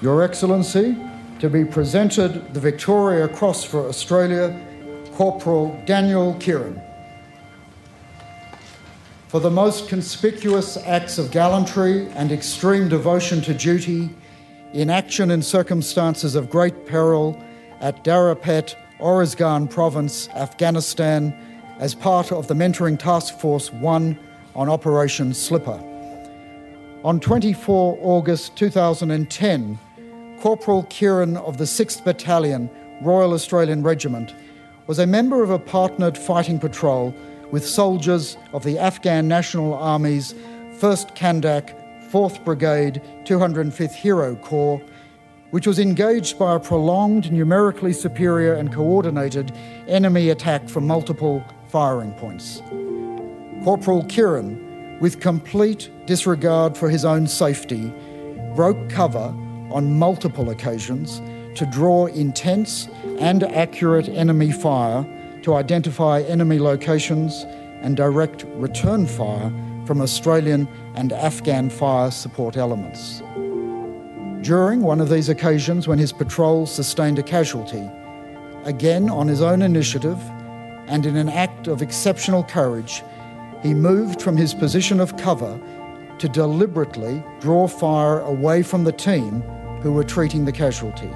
Your Excellency, to be presented the Victoria Cross for Australia, Corporal Daniel Keighran. For the most conspicuous acts of gallantry and extreme devotion to duty in action in circumstances of great peril at Derapet, Uruzgan Province, Afghanistan, as part of the Mentoring Task Force 1 on Operation Slipper. On 24 August 2010, Corporal Keighran of the 6th Battalion, Royal Australian Regiment, was a member of a partnered fighting patrol with soldiers of the Afghan National Army's 1st Kandak 4th Brigade 205th Hero Corps, which was engaged by a prolonged, numerically superior, and coordinated enemy attack from multiple firing points. Corporal Keighran, with complete disregard for his own safety, broke cover on multiple occasions to draw intense and accurate enemy fire to identify enemy locations and direct return fire from Australian and Afghan fire support elements. During one of these occasions, when his patrol sustained a casualty, again on his own initiative and in an act of exceptional courage, he moved from his position of cover to deliberately draw fire away from the team who were treating the casualty.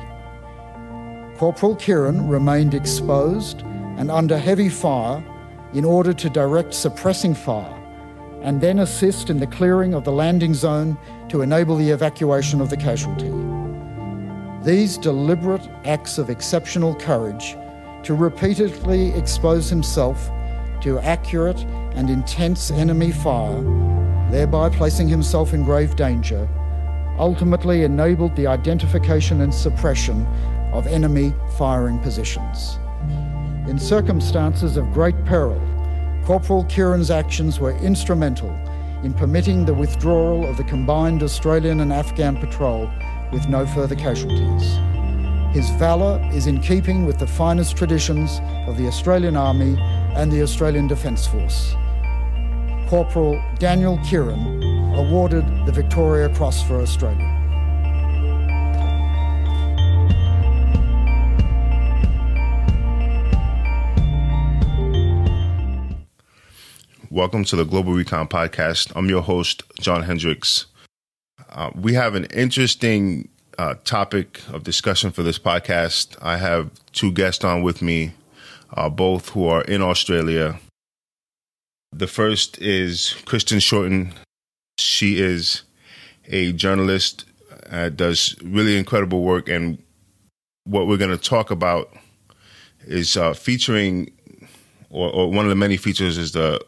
Corporal Keighran remained exposed and under heavy fire in order to direct suppressing fire and then assist in the clearing of the landing zone to enable the evacuation of the casualty. These deliberate acts of exceptional courage to repeatedly expose himself to accurate and intense enemy fire, thereby placing himself in grave danger, ultimately enabled the identification and suppression of enemy firing positions. In circumstances of great peril, Corporal Keighran's actions were instrumental in permitting the withdrawal of the combined Australian and Afghan patrol with no further casualties. His valour is in keeping with the finest traditions of the Australian Army and the Australian Defence Force. Corporal Daniel Keighran awarded the Victoria Cross for Australia. Welcome to the Global Recon Podcast. I'm your host, John Hendricks. Uh, we have an interesting uh, topic of discussion for this podcast. I have two guests on with me, uh, both who are in Australia. The first is Kristen Shorten. She is a journalist, uh, does really incredible work, and what we're going to talk about is uh, featuring, or, or one of the many features is the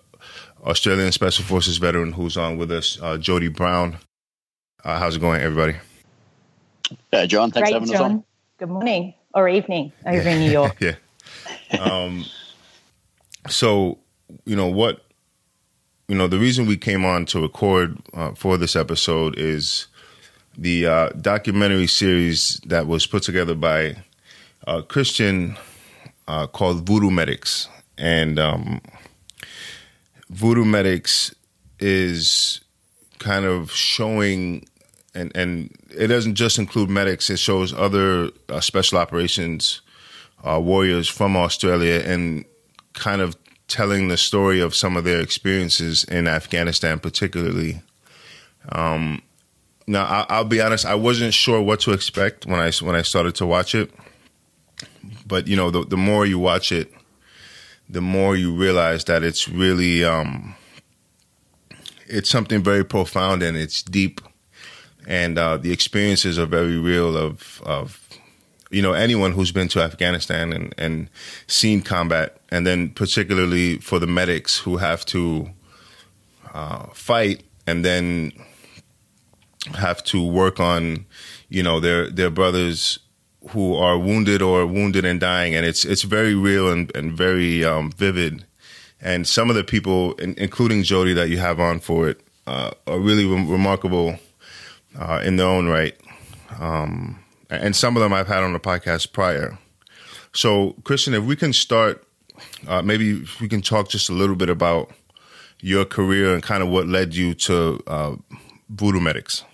Australian Special Forces veteran who's on with us, uh, Jody Brown. Uh, how's it going, everybody? Yeah, John, thanks Great, for having John. us on. Good morning or evening over in New York. yeah. Um, so, you know, what, you know, the reason we came on to record uh, for this episode is the uh, documentary series that was put together by a Kristen uh, called Voodoo Medics. And um, Voodoo Medics is kind of showing, and, and it doesn't just include medics, it shows other uh, special operations uh, warriors from Australia and kind of telling the story of some of their experiences in Afghanistan, particularly. Um, now, I, I'll be honest, I wasn't sure what to expect when I when I started to watch it, but you know, the the more you watch it, the more you realize that it's really um, it's something very profound and it's deep, and uh, the experiences are very real of of you know anyone who's been to Afghanistan and and seen combat, and then particularly for the medics who have to uh, fight and then have to work on you know their their brothers who are wounded or wounded and dying, and it's it's very real and, and very um, vivid. And some of the people, in, including Jody, that you have on for it, uh, are really re- remarkable uh, in their own right. Um, and some of them I've had on the podcast prior. So, Kristen, if we can start, uh, maybe we can talk just a little bit about your career and kind of what led you to uh, Voodoo Medics.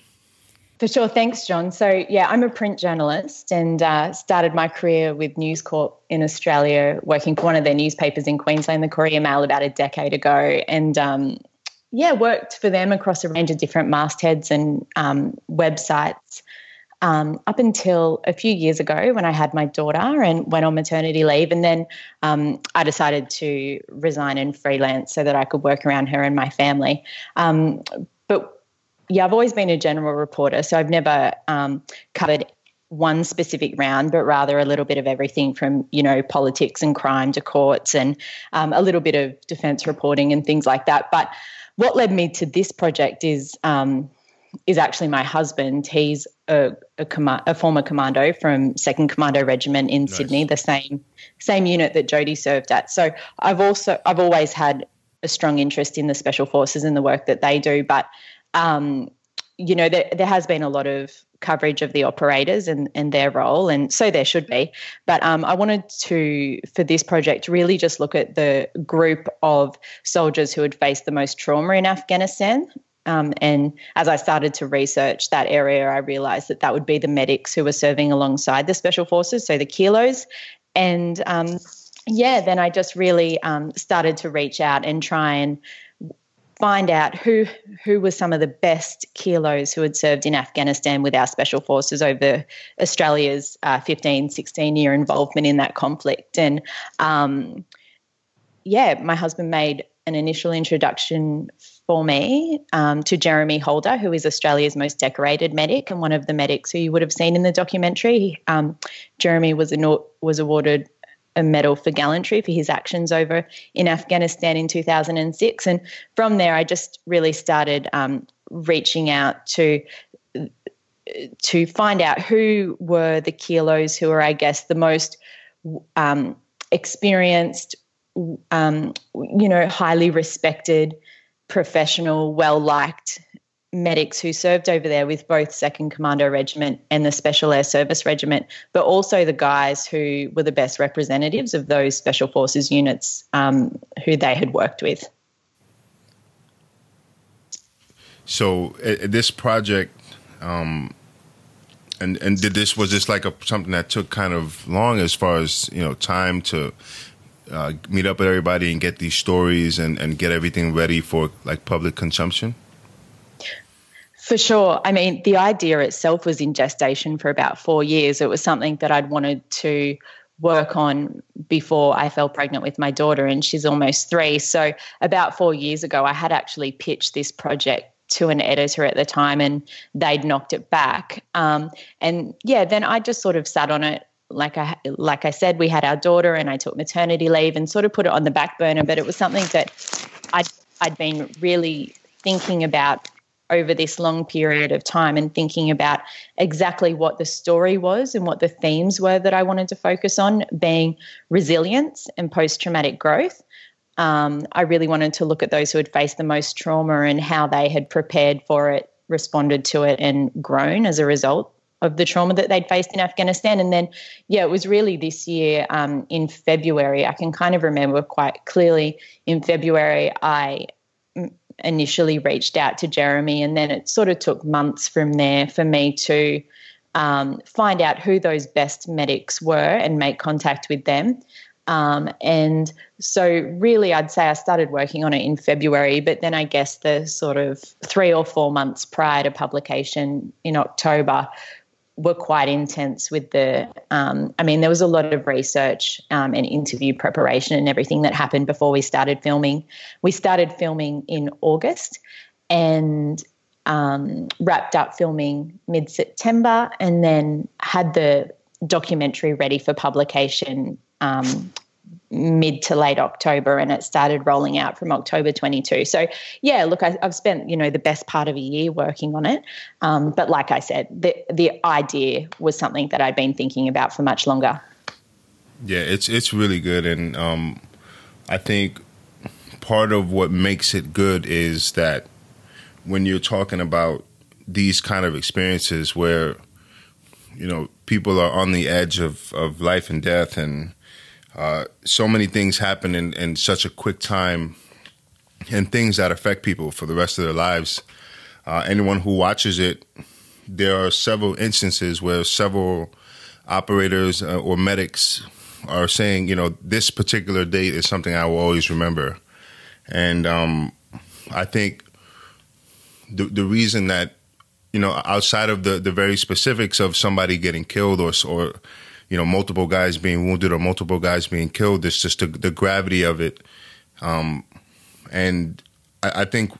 For sure. Thanks, John. So, yeah, I'm a print journalist and uh, started my career with News Corp in Australia, working for one of their newspapers in Queensland, the Courier Mail, about a decade ago. And um, yeah, worked for them across a range of different mastheads and um, websites um, up until a few years ago when I had my daughter and went on maternity leave. And then um, I decided to resign and freelance so that I could work around her and my family. Um, but yeah, I've always been a general reporter, so I've never um, covered one specific round, but rather a little bit of everything from, you know, politics and crime to courts and um, a little bit of defense reporting and things like that. But what led me to this project is um, is actually my husband. He's a, a, com- a former commando from Second Commando Regiment in nice. Sydney, the same same unit that Jody served at. So I've also I've always had a strong interest in the special forces and the work that they do, but um, you know there there has been a lot of coverage of the operators and, and their role, and so there should be. But um, I wanted to, for this project, really just look at the group of soldiers who had faced the most trauma in Afghanistan um, and as I started to research that area, I realized that that would be the medics who were serving alongside the special forces, so the kilos. And um, yeah, then I just really um, started to reach out and try and find out who who were some of the best kilos who had served in Afghanistan with our special forces over Australia's uh, 15, 16 year involvement in that conflict. And um, yeah, my husband made an initial introduction for me um, to Jeremy Holder, who is Australia's most decorated medic and one of the medics who you would have seen in the documentary. Um, Jeremy was was awarded a medal for gallantry for his actions over in Afghanistan in 2006, and from there I just really started um, reaching out to to find out who were the kilos who were, I guess, the most um, experienced um, you know, highly respected, professional, well liked medics who served over there with both 2nd Commando Regiment and the Special Air Service Regiment, but also the guys who were the best representatives of those Special Forces units um, who they had worked with. So, uh, this project, um, and and did this was this like a something that took kind of long as far as you know time to uh, meet up with everybody and get these stories and, and get everything ready for like public consumption? For sure. I mean, the idea itself was in gestation for about four years. It was something that I'd wanted to work on before I fell pregnant with my daughter, and she's almost three. So, about four years ago, I had actually pitched this project to an editor at the time, and they'd knocked it back. Um, and yeah, then I just sort of sat on it like I like I said, we had our daughter, and I took maternity leave and sort of put it on the back burner. But it was something that I'd I'd been really thinking about over this long period of time and thinking about exactly what the story was and what the themes were that I wanted to focus on, being resilience and post traumatic growth. Um, I really wanted to look at those who had faced the most trauma and how they had prepared for it, responded to it, and grown as a result of the trauma that they'd faced in Afghanistan. And then, yeah, it was really this year um, in February. I can kind of remember quite clearly in February, I initially reached out to Jeremy, and then it sort of took months from there for me to um, find out who those best medics were and make contact with them. Um, and so, really, I'd say I started working on it in February, but then I guess the sort of three or four months prior to publication in October were quite intense with the um, i mean there was a lot of research um, and interview preparation and everything that happened before we started filming. We started filming in august and um, wrapped up filming mid-september and then had the documentary ready for publication um, mid to late October and it started rolling out from October 22. So yeah, look, I, have spent, you know, the best part of a year working on it. Um, but like I said, the, the idea was something that I'd been thinking about for much longer. Yeah, it's, it's really good. And um, I think part of what makes it good is that when you're talking about these kind of experiences where, you know, people are on the edge of, of life and death and, uh, so many things happen in, in such a quick time and things that affect people for the rest of their lives. Uh, anyone who watches it, there are several instances where several operators uh, or medics are saying, you know, this particular date is something I will always remember. And um, I think the the reason that you know outside of the the very specifics of somebody getting killed or or you know multiple guys being wounded or multiple guys being killed, it's just the, the gravity of it. Um, and I, I think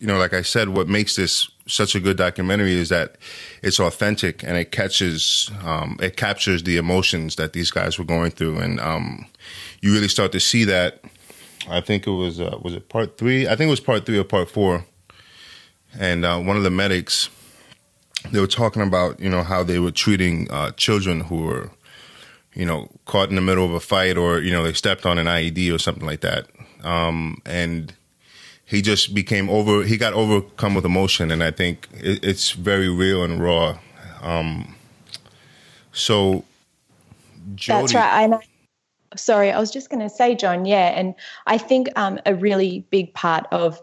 you know, like I said, what makes this such a good documentary is that it's authentic and it catches, um, it captures the emotions that these guys were going through, and um, you really start to see that. I think it was uh, was it part three? I think it was part three or part four. And uh, one of the medics, they were talking about you know how they were treating uh, children who were, you know, caught in the middle of a fight or you know they stepped on an IED or something like that, um, and he just became over he got overcome with emotion and i think it, it's very real and raw um, so Jody, that's right I know. sorry i was just going to say john yeah and i think um, a really big part of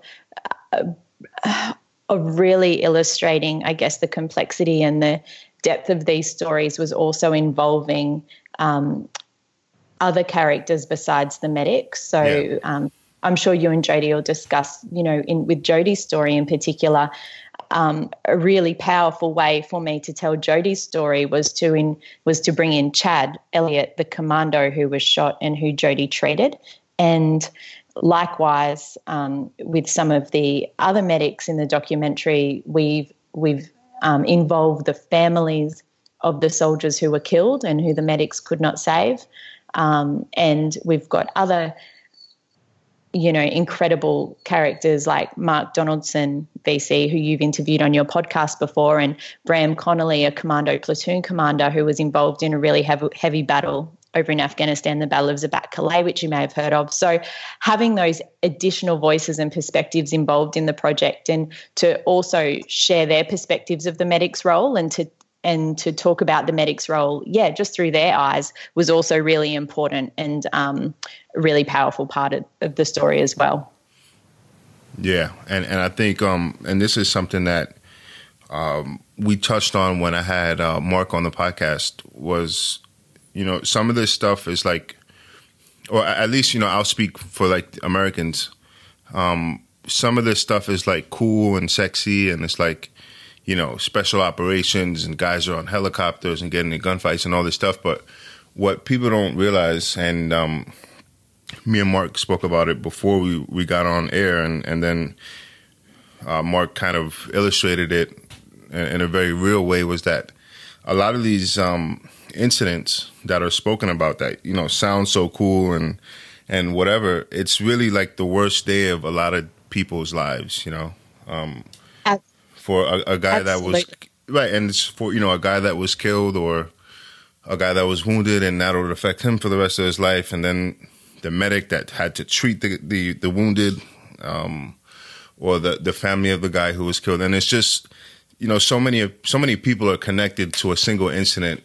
uh, of really illustrating i guess the complexity and the depth of these stories was also involving um, other characters besides the medics so yeah. um, I'm sure you and Jody will discuss, you know, in with Jody's story in particular, um, a really powerful way for me to tell Jody's story was to in was to bring in Chad Elliott, the commando who was shot and who Jody treated, and likewise um, with some of the other medics in the documentary, we've we've um, involved the families of the soldiers who were killed and who the medics could not save, um, and we've got other you know, incredible characters like Mark Donaldson, VC, who you've interviewed on your podcast before, and Bram Connolly, a commando platoon commander who was involved in a really heavy, heavy battle over in Afghanistan, the Battle of Zabat Kaleh, which you may have heard of. So, having those additional voices and perspectives involved in the project, and to also share their perspectives of the medic's role, and to and to talk about the medic's role, yeah, just through their eyes was also really important and um, really powerful part of, of, the story as well. Yeah, and and I think um, and this is something that um, we touched on when I had uh, Mark on the podcast was, you know, some of this stuff is like, or at least you know I'll speak for like Americans. Um, some of this stuff is like cool and sexy, and it's like you know, special operations and guys are on helicopters and getting in gunfights and all this stuff. But what people don't realize, and um, me and Mark spoke about it before we, we got on air, and, and then uh, Mark kind of illustrated it in, in, a very real way, was that a lot of these um, incidents that are spoken about that, you know, sound so cool and and whatever, it's really like the worst day of a lot of people's lives, you know. Um, for a, a guy Absolutely. that was right, and it's for you know a guy that was killed or a guy that was wounded, and that would affect him for the rest of his life, and then the medic that had to treat the the, the wounded, um, or the the family of the guy who was killed, and it's just you know so many so many people are connected to a single incident,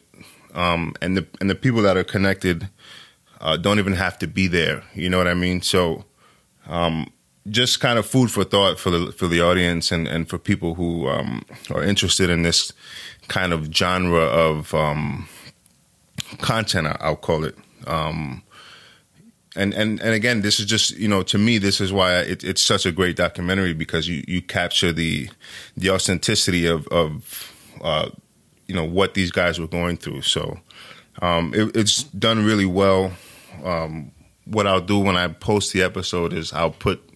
um, and the and the people that are connected uh, don't even have to be there. You know what I mean? So. Um, just kind of food for thought for the for the audience and, and for people who um, are interested in this kind of genre of um, content. I'll call it. Um, and and and again, this is just you know to me this is why it, it's such a great documentary because you you capture the the authenticity of of uh, you know what these guys were going through. So um, it, it's done really well. Um, what I'll do when I post the episode is I'll put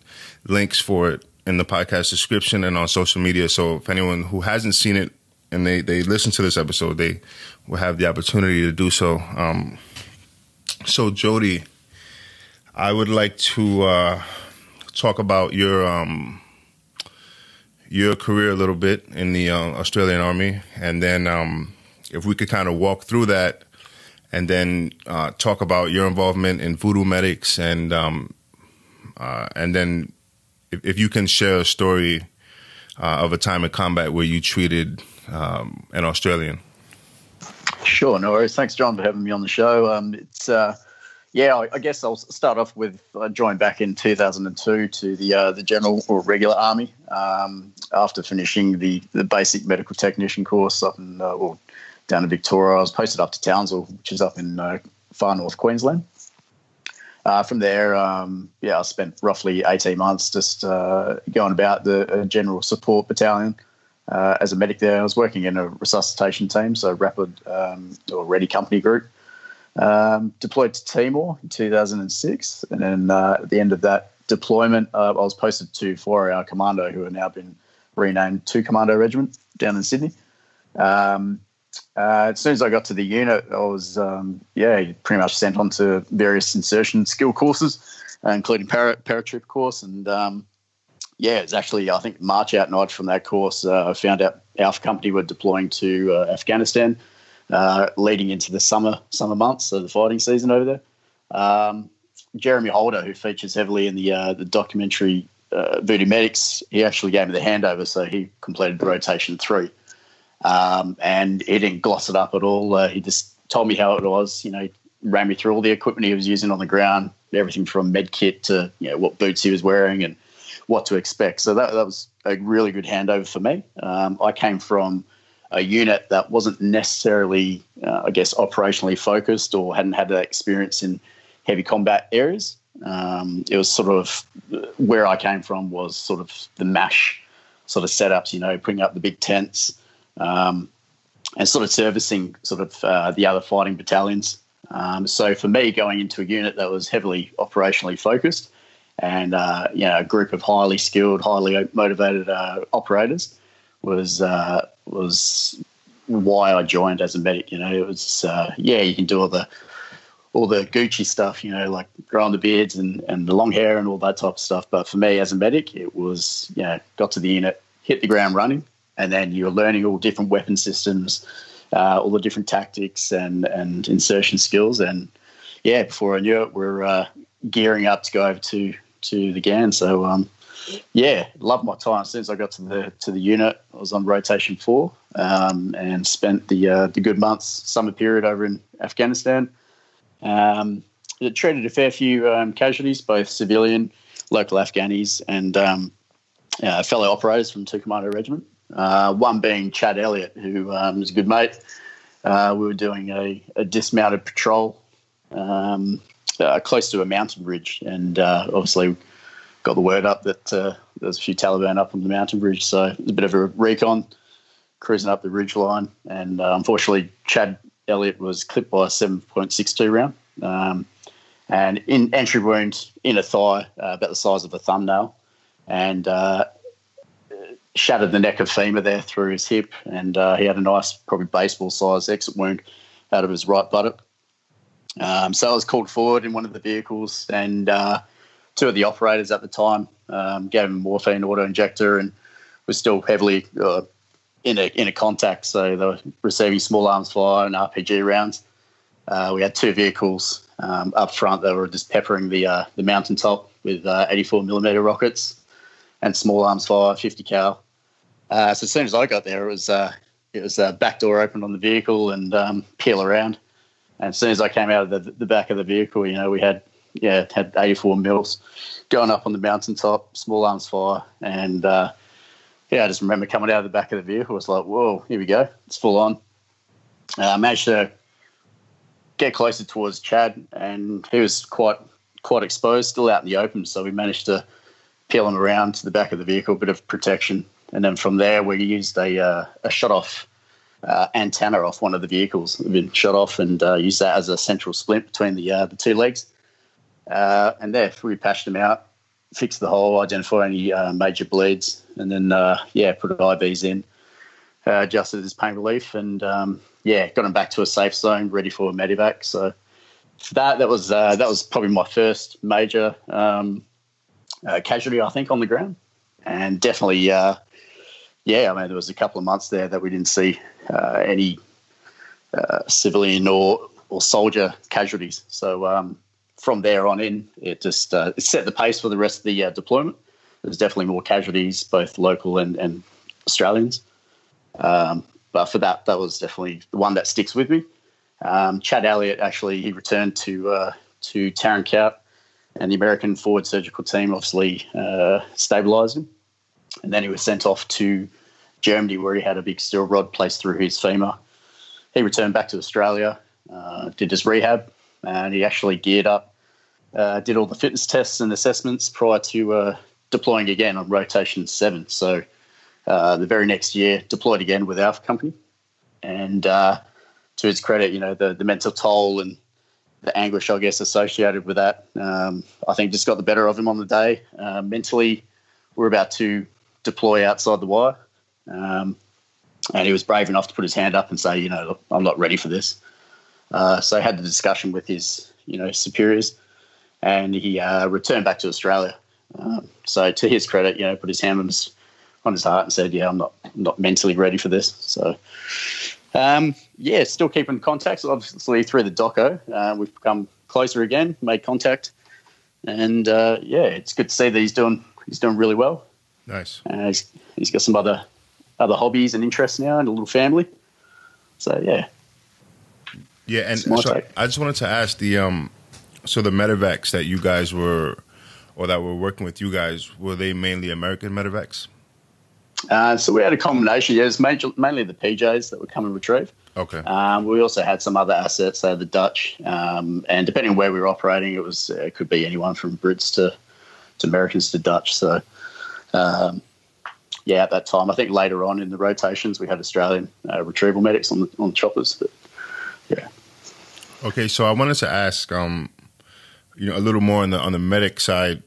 links for it in the podcast description and on social media. So if anyone who hasn't seen it and they, they listen to this episode, they will have the opportunity to do so. Um, so Jody, I would like to uh, talk about your um, your career a little bit in the uh, Australian Army, and then um, if we could kind of walk through that, and then uh, talk about your involvement in Voodoo Medics, and um, uh, and then if, if you can share a story uh, of a time in combat where you treated um, an Australian. Sure, no worries. Thanks, John, for having me on the show. Um, it's uh, yeah, I, I, guess I'll start off with I joined back in 2002 to the uh, the general or regular army um, after finishing the the basic medical technician course up in uh, well, down in Victoria. I was posted up to Townsville, which is up in uh, far north Queensland. Uh, from there, um, yeah, I spent roughly 18 months just uh, going about the general support battalion uh, as a medic there. I was working in a resuscitation team, so rapid um, or ready company group. Um, deployed to Timor in 2006, and then uh, at the end of that deployment, uh, I was posted to 4RAR Commando, who have now been renamed to Commando Regiment down in Sydney. Um, uh, as soon as I got to the unit, I was um, yeah pretty much sent on to various insertion skill courses, uh, including para, paratroop course, and um, yeah, it's actually I think March out night from that course, uh, I found out our Company were deploying to uh, Afghanistan leading into the summer summer months so the fighting season over there. Um, Jeremy Holder, who features heavily in the the documentary uh, Voodoo Medics, he actually gave me the handover, so he completed the rotation three, um, and he didn't gloss it up at all. Uh, he just told me how it was. You know, ran me through all the equipment he was using on the ground, everything from med kit to you know what boots he was wearing and what to expect. So that that was a really good handover for me. Um, I came from a unit that wasn't necessarily, uh, I guess, operationally focused or hadn't had that experience in heavy combat areas. Um, it was sort of where I came from was sort of the mash sort of setups, you know, putting up the big tents um, and sort of servicing sort of uh, the other fighting battalions. Um, so for me, going into a unit that was heavily operationally focused and uh, you know a group of highly skilled, highly motivated uh, operators was uh, was why I joined as a medic. You know, it was uh, yeah, you can do all the all the Gucci stuff, you know, like growing the beards and, and the long hair and all that type of stuff. But for me as a medic, it was, you know, got to the unit, hit the ground running, and then you're learning all different weapon systems, uh, all the different tactics and, and insertion skills. And yeah, before I knew it, we're uh, gearing up to go over to, to the GAN. So, um, yeah, loved my time. As I got to the to the unit, I was on rotation four um, and spent the uh, the good months summer period over in Afghanistan. Um, it treated a fair few um, casualties, both civilian, local Afghanis, and um, uh, fellow operators from Two Commando Regiment. Uh, one being Chad Elliott, who um, was a good mate. Uh, we were doing a, a dismounted patrol um, uh, close to a mountain ridge, and uh, obviously got the word up that uh, there's a few Taliban up on the mountain bridge. So it was a bit of a recon, cruising up the ridge line. And uh, unfortunately, Chad Elliott was clipped by a 7.62 round. Um, and in entry wound in a thigh, about the size of a thumbnail. And shattered the neck of femur there through his hip. And uh, he had a nice, probably baseball size exit wound out of his right buttock. Um, so I was called forward in one of the vehicles and uh, two of the operators at the time um, gave him morphine auto injector and was still heavily uh, in a in a contact. So they were receiving small arms fire and RPG rounds. Uh, we had two vehicles um, up front that were just peppering the uh, the mountaintop with uh, 84 millimeter rockets and small arms fire, 50 cal. Uh, so as soon as I got there, it was uh, it was a back door opened on the vehicle and um, peel around. And as soon as I came out of the, the back of the vehicle, you know, we had yeah, had 84 mils going up on the mountaintop, small arms fire. And uh, yeah, I just remember coming out of the back of the vehicle. Was like, whoa, here we go. It's full on. Uh, I uh, managed to get closer towards Chad, and he was quite quite exposed, still out in the open. So we managed to peel him around to the back of the vehicle, a bit of protection. And then from there, we used a, uh, a shot off uh, antenna off one of the vehicles. We've been shot off and uh, used that as a central splint between the uh, the two legs. Uh, and there, we patched them out, fixed the hole, identify any uh, major bleeds, and then, uh, yeah, put IVs in, uh, adjusted his pain relief, and, um, yeah, got him back to a safe zone, ready for a medevac. So that, that was, uh, that was probably my first major um, uh, casualty, I think, on the ground. And definitely, yeah, I mean, there was a couple of months there that we didn't see any civilian or, or soldier casualties. So, um, from there on in, it just uh, it set the pace for the rest of the uh, deployment. There's definitely more casualties, both local and, and Australians. Um, but for that, that was definitely the one that sticks with me. Um, Chad Elliott actually he returned to uh, to Tarin and the American forward surgical team obviously uh, stabilised him. And then he was sent off to Germany, where he had a big steel rod placed through his femur. He returned back to Australia, uh, did his rehab, and he actually geared up, uh, did all the fitness tests and assessments prior to uh, deploying again on rotation seven. So uh, the very next year, deployed again with our Company. And uh, to his credit, you know, the, the mental toll and the anguish, I guess, associated with that, um, I think just got the better of him on the day. Uh, mentally, we're about to deploy outside the wire. Um, and he was brave enough to put his hand up and say, you know, look, I'm not ready for this. Uh, so I had the discussion with his, you know, superiors, and he uh, returned back to Australia. Um, so to his credit, you know, put his hand on his on his heart and said, "Yeah, I'm not I'm not mentally ready for this." So, um, yeah, still keeping contact. Obviously, through the doco, uh, we've become closer again, made contact, and uh, yeah, it's good to see that he's doing he's doing really well. Nice. Uh, he's, he's got some other other hobbies and interests now, and a little family. So yeah. Yeah, and so I just wanted to ask the um, so the medevacs that you guys were, or that were working with you guys, were they mainly American medevacs? Uh, so we had a combination. Yeah, it was major, mainly the PJs that would come and retrieve. Okay. Um, we also had some other assets, so the Dutch, um, and depending on where we were operating, it was it could be anyone from Brits to to Americans to Dutch. So, um, yeah, at that time, I think later on in the rotations, we had Australian uh, retrieval medics on the on the choppers. But yeah. Okay, so I wanted to ask, um, you know, a little more on the on the medic side.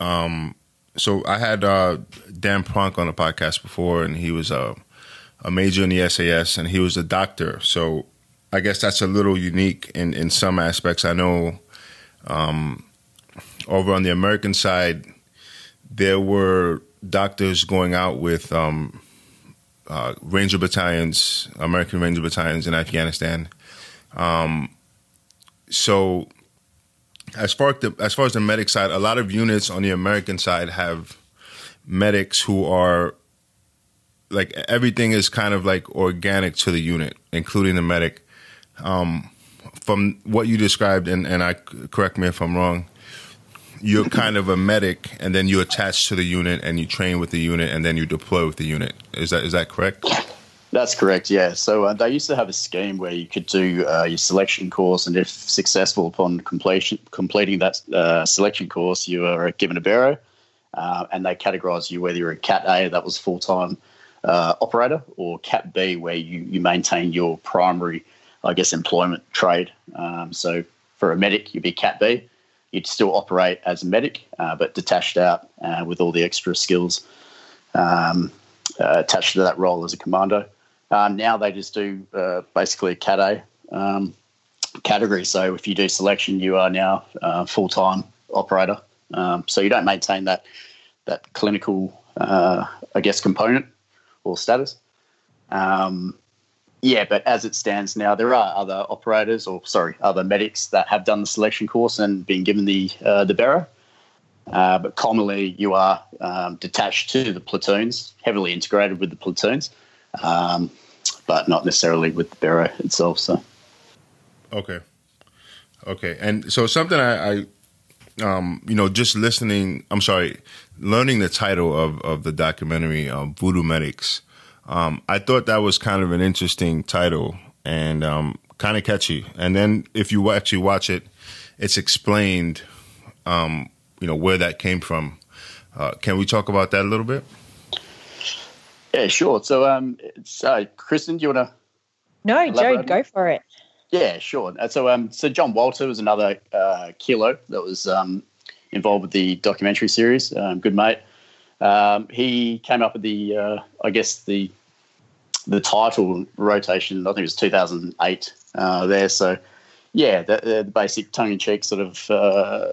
Um, so I had uh, Dan Pronk on the podcast before, and he was a, a major in the SAS, and he was a doctor. So I guess that's a little unique in, in some aspects. I know um, over on the American side, there were doctors going out with um, uh, Ranger battalions, American Ranger battalions in Afghanistan. Um, so as far as the, as far as the medic side, a lot of units on the American side have medics who are like everything is kind of like organic to the unit, including the medic. Um, from what you described, and, and I correct me if I'm wrong, you're kind of a medic, and then you attach to the unit, and you train with the unit, and then you deploy with the unit. Is that is that correct? That's correct, yeah. So uh, they used to have a scheme where you could do uh, your selection course, and if successful upon completion, completing that uh, selection course, you are given a beret, uh, and they categorise you whether you're a Cat A, that was full time uh, operator, or Cat B, where you, you maintain your primary, I guess, employment trade. Um, so for a medic, you'd be Cat B. You'd still operate as a medic, uh, but detached out with all the extra skills um, attached to that role as a commando. Uh, now they just do uh, basically a Cat A um, category. So if you do selection, you are now uh, full time operator. Um, so you don't maintain that that clinical, uh, I guess, component or status. Um, yeah, but as it stands now, there are other operators, or sorry, other medics that have done the selection course and been given the uh, the beret. Uh, but commonly, you are um, detached to the platoons, heavily integrated with the platoons um, but not necessarily with the beret itself. So, okay, okay, and so something I, I um, you know, just listening. I'm sorry, learning the title of of the documentary, um, Voodoo Medics. Um, I thought that was kind of an interesting title and um, kind of catchy. And then if you actually watch it, it's explained, um, you know, where that came from. Uh, can we talk about that a little bit? Yeah, sure. So, um, uh, Kristen, do you want to? No, Joe, go for it. Yeah, sure. Uh, so, um, so John Walter was another uh, kilo that was um, involved with the documentary series. Um, good mate. Um, he came up with the, uh, I guess the, the title rotation. I think it was 2008 uh, there. So, yeah, the, the basic tongue in cheek sort of uh,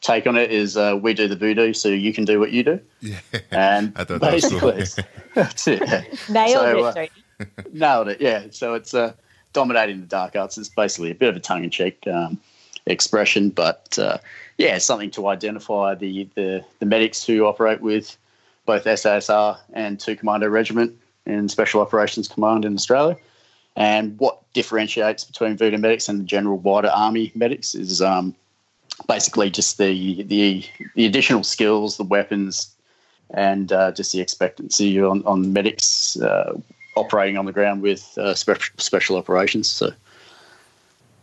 take on it is uh, we do the voodoo, so you can do what you do. Yeah, and I thought basically, that cool. that's it. Nailed so, it, uh, nailed it. Yeah. So it's uh, dominating the dark arts. It's basically a bit of a tongue in cheek um, expression, but uh, yeah, something to identify the, the the medics who operate with both SASR and Two Commando Regiment in Special Operations Command in Australia. And what differentiates between voodoo medics and the general wider army medics is um, basically just the the the additional skills, the weapons, and uh, just the expectancy on on medics uh, operating on the ground with uh, special special operations. So.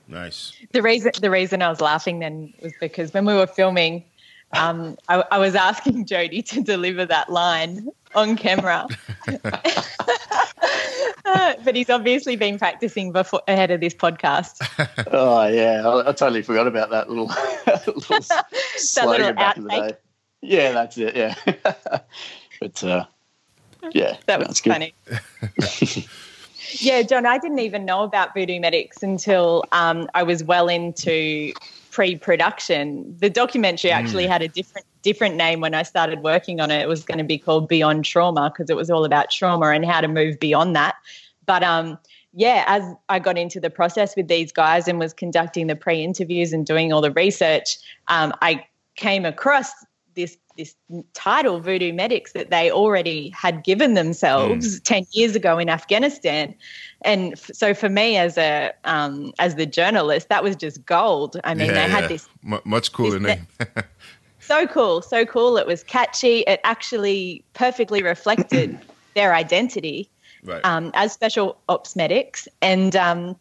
Nice. The reason the reason I was laughing then was because when we were filming, um, I, I, was asking Jody to deliver that line on camera, but he's obviously been practicing before ahead of this podcast. oh yeah, I, I totally forgot about that little, little slogan back in the day. Yeah, that's it. Yeah, but uh, yeah, that was funny. Yeah, John, I didn't even know about Voodoo Medics until um, I was well into pre-production. The documentary actually mm. had a different different name when I started working on it. It was going to be called Beyond Trauma because it was all about trauma and how to move beyond that. But um, yeah, as I got into the process with these guys and was conducting the pre-interviews and doing all the research, um, I came across this this title voodoo medics that they already had given themselves mm. 10 years ago in afghanistan. And f- so for me as a um, as the journalist that was just gold. I mean yeah, they had this M- much cooler this, name. So cool so cool. It was catchy. It actually perfectly reflected their identity right. um, as special ops medics. And um,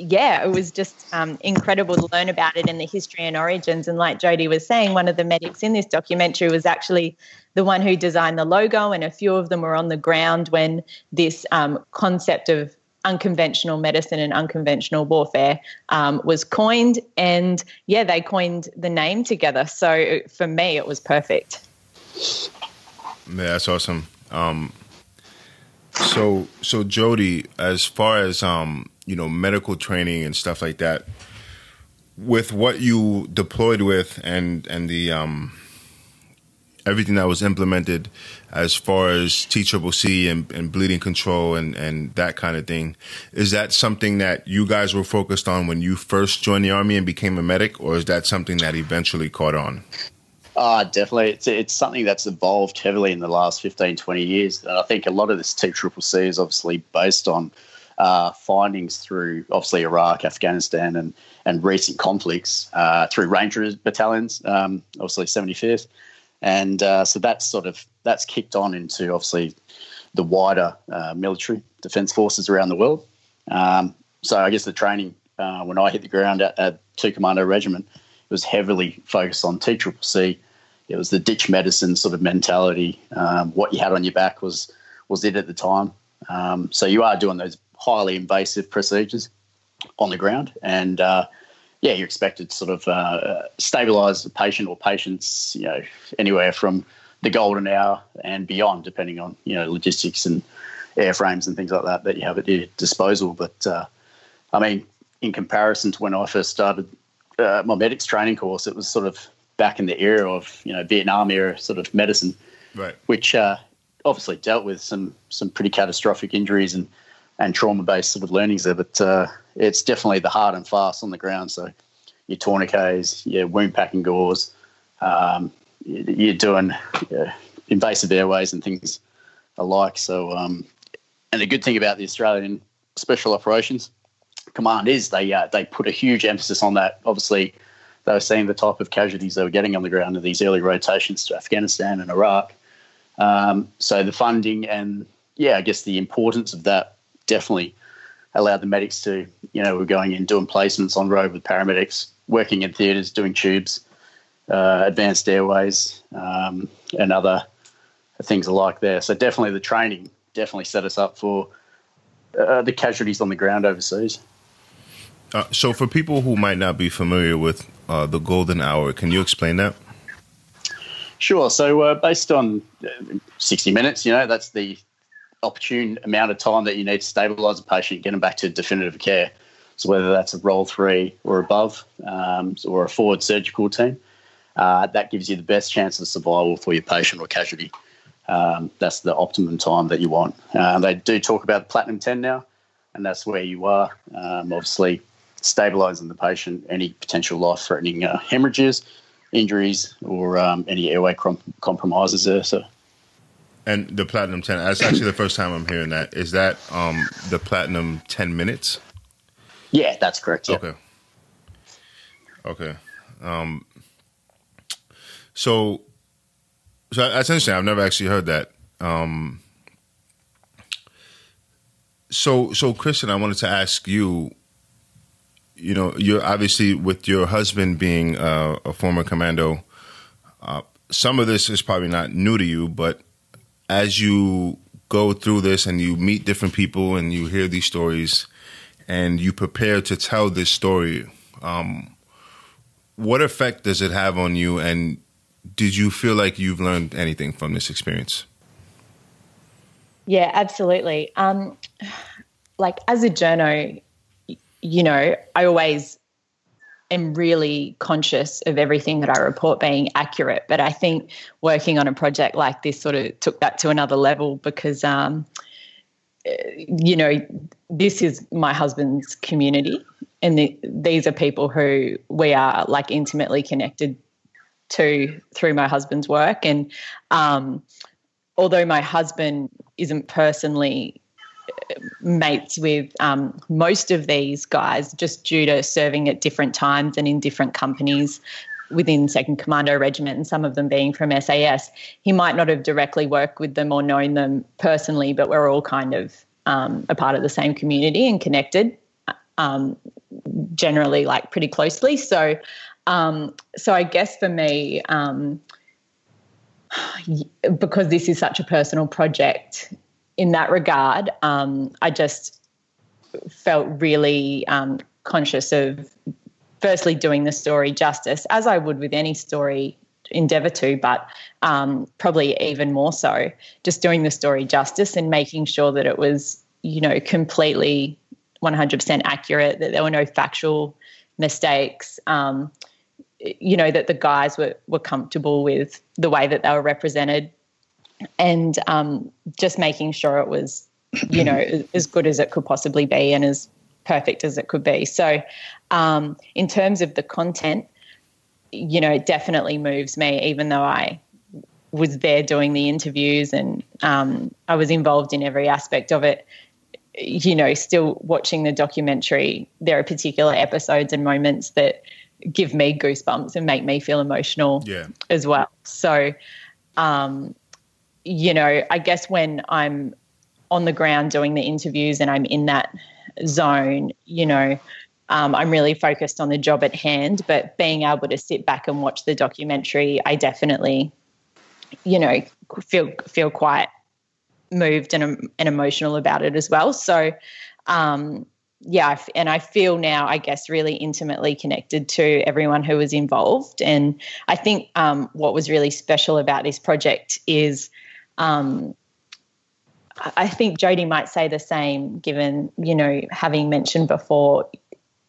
yeah, it was just um, incredible to learn about it and the history and origins. And like Jody was saying, one of the medics in this documentary was actually the one who designed the logo, and a few of them were on the ground when this um, concept of unconventional medicine and unconventional warfare um, was coined. And yeah, they coined the name together. So for me, it was perfect. Yeah, that's awesome. Um, so, so Jody, as far as um, you know medical training and stuff like that with what you deployed with and and the um everything that was implemented as far as T Triple C and, and bleeding control and, and that kind of thing. Is that something that you guys were focused on when you first joined the army and became a medic, or is that something that eventually caught on? Uh, definitely. It's, it's something that's evolved heavily in the last 15, 20 years. And I think a lot of this T Triple C is obviously based on uh, findings through obviously Iraq, Afghanistan, and and recent conflicts uh, through Ranger battalions, um, obviously 75th, and uh, so that's sort of that's kicked on into obviously the wider uh, military defence forces around the world. Um, so I guess the training uh, when I hit the ground at, at Two Commando Regiment it was heavily focused on T Triple It was the ditch medicine sort of mentality. Um, what you had on your back was was it at the time. Um, so you are doing those highly invasive procedures on the ground. And uh, yeah, you're expected to sort of uh, stabilize the patient or patients, you know, anywhere from the golden hour and beyond, depending on, you know, logistics and airframes and things like that that you have at your disposal. But uh, I mean, in comparison to when I first started uh, my medics training course, it was sort of back in the era of, you know, Vietnam era sort of medicine, right. which uh, obviously dealt with some some pretty catastrophic injuries and and trauma based sort of learnings there. But uh, it's definitely the hard and fast on the ground. So your tourniquets, your wound packing gauze, um, you're doing invasive airways and things alike. So, um, and the good thing about the Australian Special Operations Command is they uh, they put a huge emphasis on that. Obviously, they were seeing the type of casualties they were getting on the ground in these early rotations to Afghanistan and Iraq. Um, so the funding and yeah, I guess the importance of that definitely allowed the medics to, you know, we're going in doing placements on road with paramedics, working in theatres, doing tubes, uh, advanced airways, um, and other things alike there. So definitely the training definitely set us up for uh, the casualties on the ground overseas. Uh, so for people who might not be familiar with uh, the golden hour, can you explain that? Sure. So uh, based on uh, 60 minutes, you know, that's the opportune amount of time that you need to stabilise a patient, get them back to definitive care. So whether that's a role three or above, um, or a forward surgical team, uh, that gives you the best chance of survival for your patient or casualty. Um, that's the optimum time that you want. Uh, they do talk about platinum 10 now, and that's where you are. Um, obviously, stabilising the patient, any potential life threatening uh, hemorrhages, injuries, or um, any airway compromises there. So and the platinum ten. That's actually the first time I'm hearing that. Is that um, the platinum ten minutes? Yeah, that's correct. Yeah. Okay. Okay, Um, so, so that's interesting. I've never actually heard that. Um, so, so Kristen, I wanted to ask you. You know, you're obviously with your husband being uh, a former commando. Uh, some of this is probably not new to you, but as you go through this and you meet different people and you hear these stories and you prepare to tell this story, um, what effect does it have on you? And did you feel like you've learned anything from this experience? Yeah, absolutely. Um, like as a journo, you know, I always am really conscious of everything that I report being accurate. But I think working on a project like this sort of took that to another level because, um, you know, this is my husband's community, and the, these are people who we are like intimately connected to through my husband's work. And um, although my husband isn't personally mates with um, most of these guys just due to serving at different times and in different companies within Second Commando Regiment, and some of them being from SAS. He might not have directly worked with them or known them personally, but we're all kind of um, a part of the same community and connected. Um, generally, like pretty closely. So, um, so I guess for me, um, because this is such a personal project, in that regard, um, I just felt really um, conscious of firstly doing the story justice, as I would with any story endeavor to, but um, probably even more so, just doing the story justice and making sure that it was, you know, completely 100% accurate, that there were no factual mistakes, um, you know, that the guys were, were comfortable with the way that they were represented and um, just making sure it was, you know, as good as it could possibly be and as perfect as it could be. So, um, in terms of the content, you know, it definitely moves me, even though I was there doing the interviews and um, I was involved in every aspect of it. You know, still watching the documentary, there are particular episodes and moments that give me goosebumps and make me feel emotional yeah. as well. So, um, you know, I guess when I'm on the ground doing the interviews and I'm in that zone, you know, um, I'm really focused on the job at hand. But being able to sit back and watch the documentary, I definitely, you know, feel feel quite moved and and emotional about it as well. So, um, yeah, and I feel now, I guess, really intimately connected to everyone who was involved. And I think um, what was really special about this project is um, I think Jody might say the same, given, you know, having mentioned before,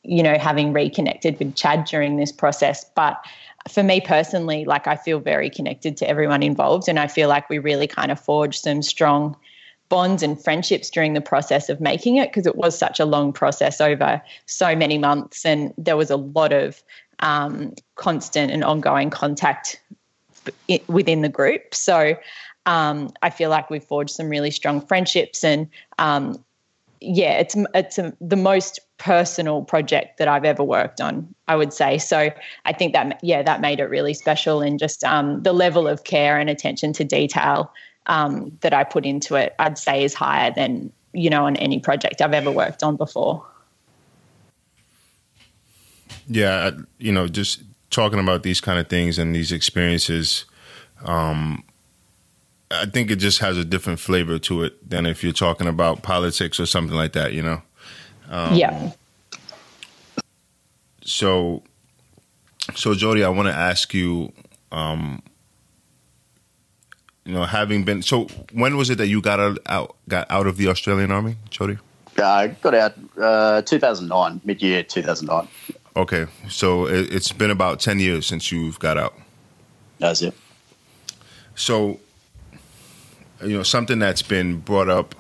you know, having reconnected with Chad during this process. But for me personally, like I feel very connected to everyone involved. And I feel like we really kind of forged some strong bonds and friendships during the process of making it because it was such a long process over so many months. And there was a lot of um, constant and ongoing contact within the group. So, um, I feel like we've forged some really strong friendships, and um, yeah, it's it's a, the most personal project that I've ever worked on. I would say so. I think that yeah, that made it really special, and just um, the level of care and attention to detail um, that I put into it, I'd say, is higher than you know on any project I've ever worked on before. Yeah, you know, just talking about these kind of things and these experiences. Um, I think it just has a different flavor to it than if you're talking about politics or something like that, you know? Um, yeah. So, so Jody, I want to ask you, um, you know, having been so, when was it that you got out, got out of the Australian Army, Jody? I got out uh, 2009, mid year 2009. Okay, so it, it's been about 10 years since you've got out. That's it. So, you know something that's been brought up,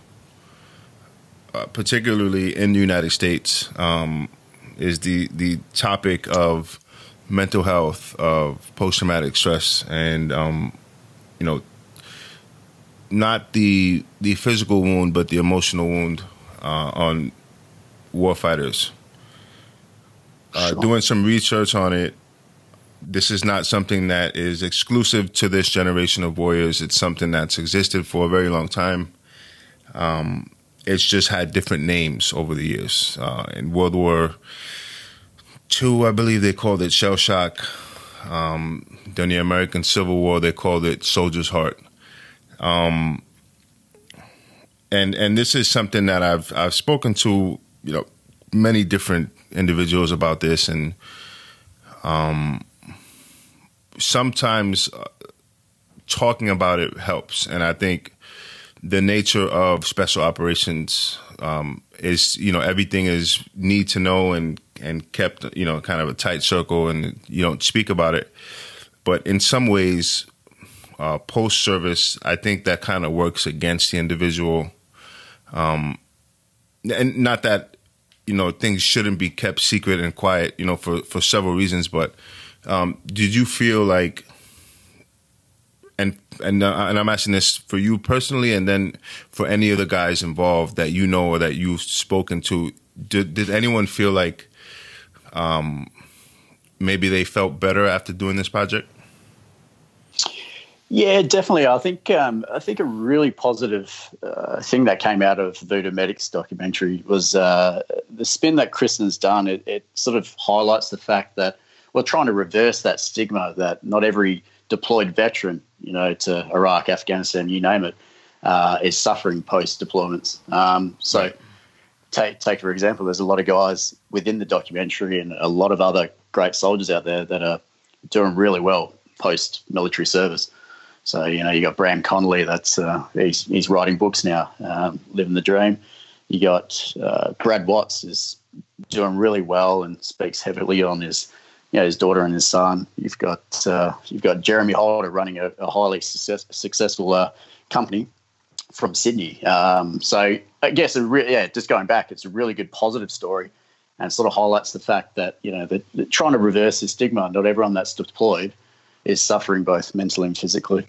uh, particularly in the United States, um, is the the topic of mental health, of post traumatic stress, and um, you know, not the the physical wound, but the emotional wound uh, on warfighters. Uh, Doing some research on it, this is not something that is exclusive to this generation of warriors. It's something that's existed for a very long time. Um, it's just had different names over the years. Uh, in World War II, I believe they called it shell shock. Um, during the American Civil War, they called it soldier's heart. Um, and and this is something that I've I've spoken to you know many different individuals about this, and um, sometimes uh, talking about it helps. And I think the nature of special operations um, is you know everything is need to know and and kept you know kind of a tight circle, and you don't speak about it. But in some ways, uh, post service, I think that kind of works against the individual. Um, and not that you know things shouldn't be kept secret and quiet, you know, for for several reasons. But um, did you feel like, and and uh, and I'm asking this for you personally, and then for any of the guys involved that you know or that you've spoken to, did did anyone feel like, um, maybe they felt better after doing this project? Yeah, definitely. I think um, I think a really positive uh, thing that came out of Voodoo Medics documentary was uh, the spin that Kristen's done. It, it, sort of highlights the fact that we're trying to reverse that stigma that not every deployed veteran, you know, to Iraq, Afghanistan, you name it, uh, is suffering post deployments. Um, so, take take for example, there's a lot of guys within the documentary and a lot of other great soldiers out there that are doing really well post military service. So you know, you got Bram Connolly. That's uh, he's he's writing books now, um, living the dream. You got uh, Brad Watts is doing really well and speaks heavily on his you know his daughter and his son. You've got uh, you've got Jeremy Holder running a, a highly success, successful uh, company from Sydney. Um, so I guess re- yeah, just going back, it's a really good positive story, and sort of highlights the fact that you know that, that trying to reverse the stigma. Not everyone that's deployed is suffering both mentally and physically.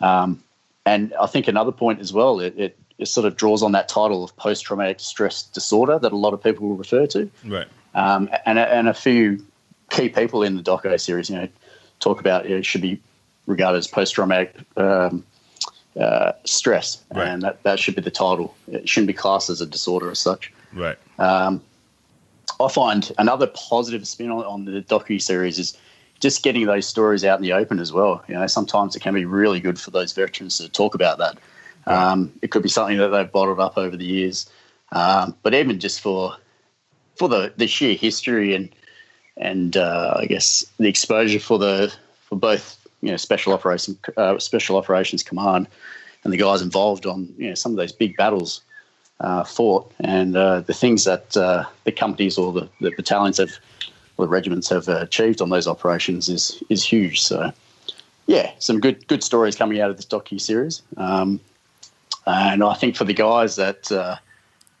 Um, and I think another point as well, it, it, it, sort of draws on that title of post traumatic stress disorder that a lot of people will refer to. Right. Um, and, and a few key people in the doco series, you know, talk about it should be regarded as post traumatic um, uh, stress, right. and that, that should be the title. It shouldn't be classed as a disorder as such. Right. Um, I find another positive spin on, on the docu series is just getting those stories out in the open as well. You know, sometimes it can be really good for those veterans to talk about that. Um, it could be something that they've bottled up over the years, um, but even just for for the, the sheer history and and uh, I guess the exposure for the for both you know special operations uh, special operations command and the guys involved on you know some of those big battles uh, fought and uh, the things that uh, the companies or the, the battalions have or the regiments have achieved on those operations is is huge. So, yeah, some good good stories coming out of this docu series. Um, and I think for the guys that uh,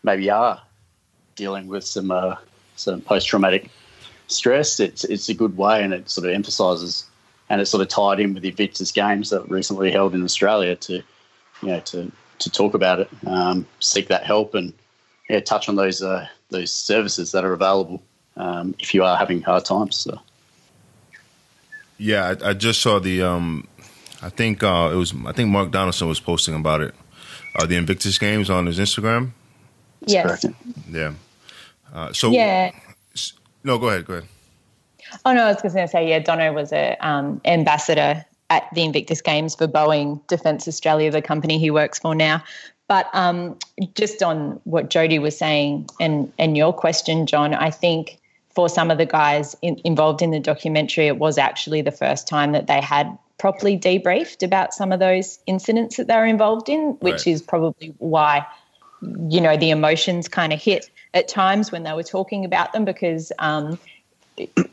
maybe are dealing with some uh, some post traumatic stress, it's it's a good way, and it sort of emphasises and it's sort of tied in with the Invictus Games that recently held in Australia to you know to to talk about it, um, seek that help, and yeah, touch on those uh, those services that are available um, if you are having hard times. So. Yeah, I, I just saw the. Um, I think uh, it was. I think Mark Donaldson was posting about it. Uh, the Invictus Games on his Instagram. Yes. Yeah. Uh, so. Yeah. No, go ahead. Go ahead. Oh no, I was going to say yeah. Dono was a um, ambassador at the Invictus Games for Boeing Defence Australia, the company he works for now. But um, just on what Jody was saying and and your question, John, I think for some of the guys in, involved in the documentary, it was actually the first time that they had properly debriefed about some of those incidents that they were involved in, which right. is probably why, you know, the emotions kind of hit at times when they were talking about them because, um,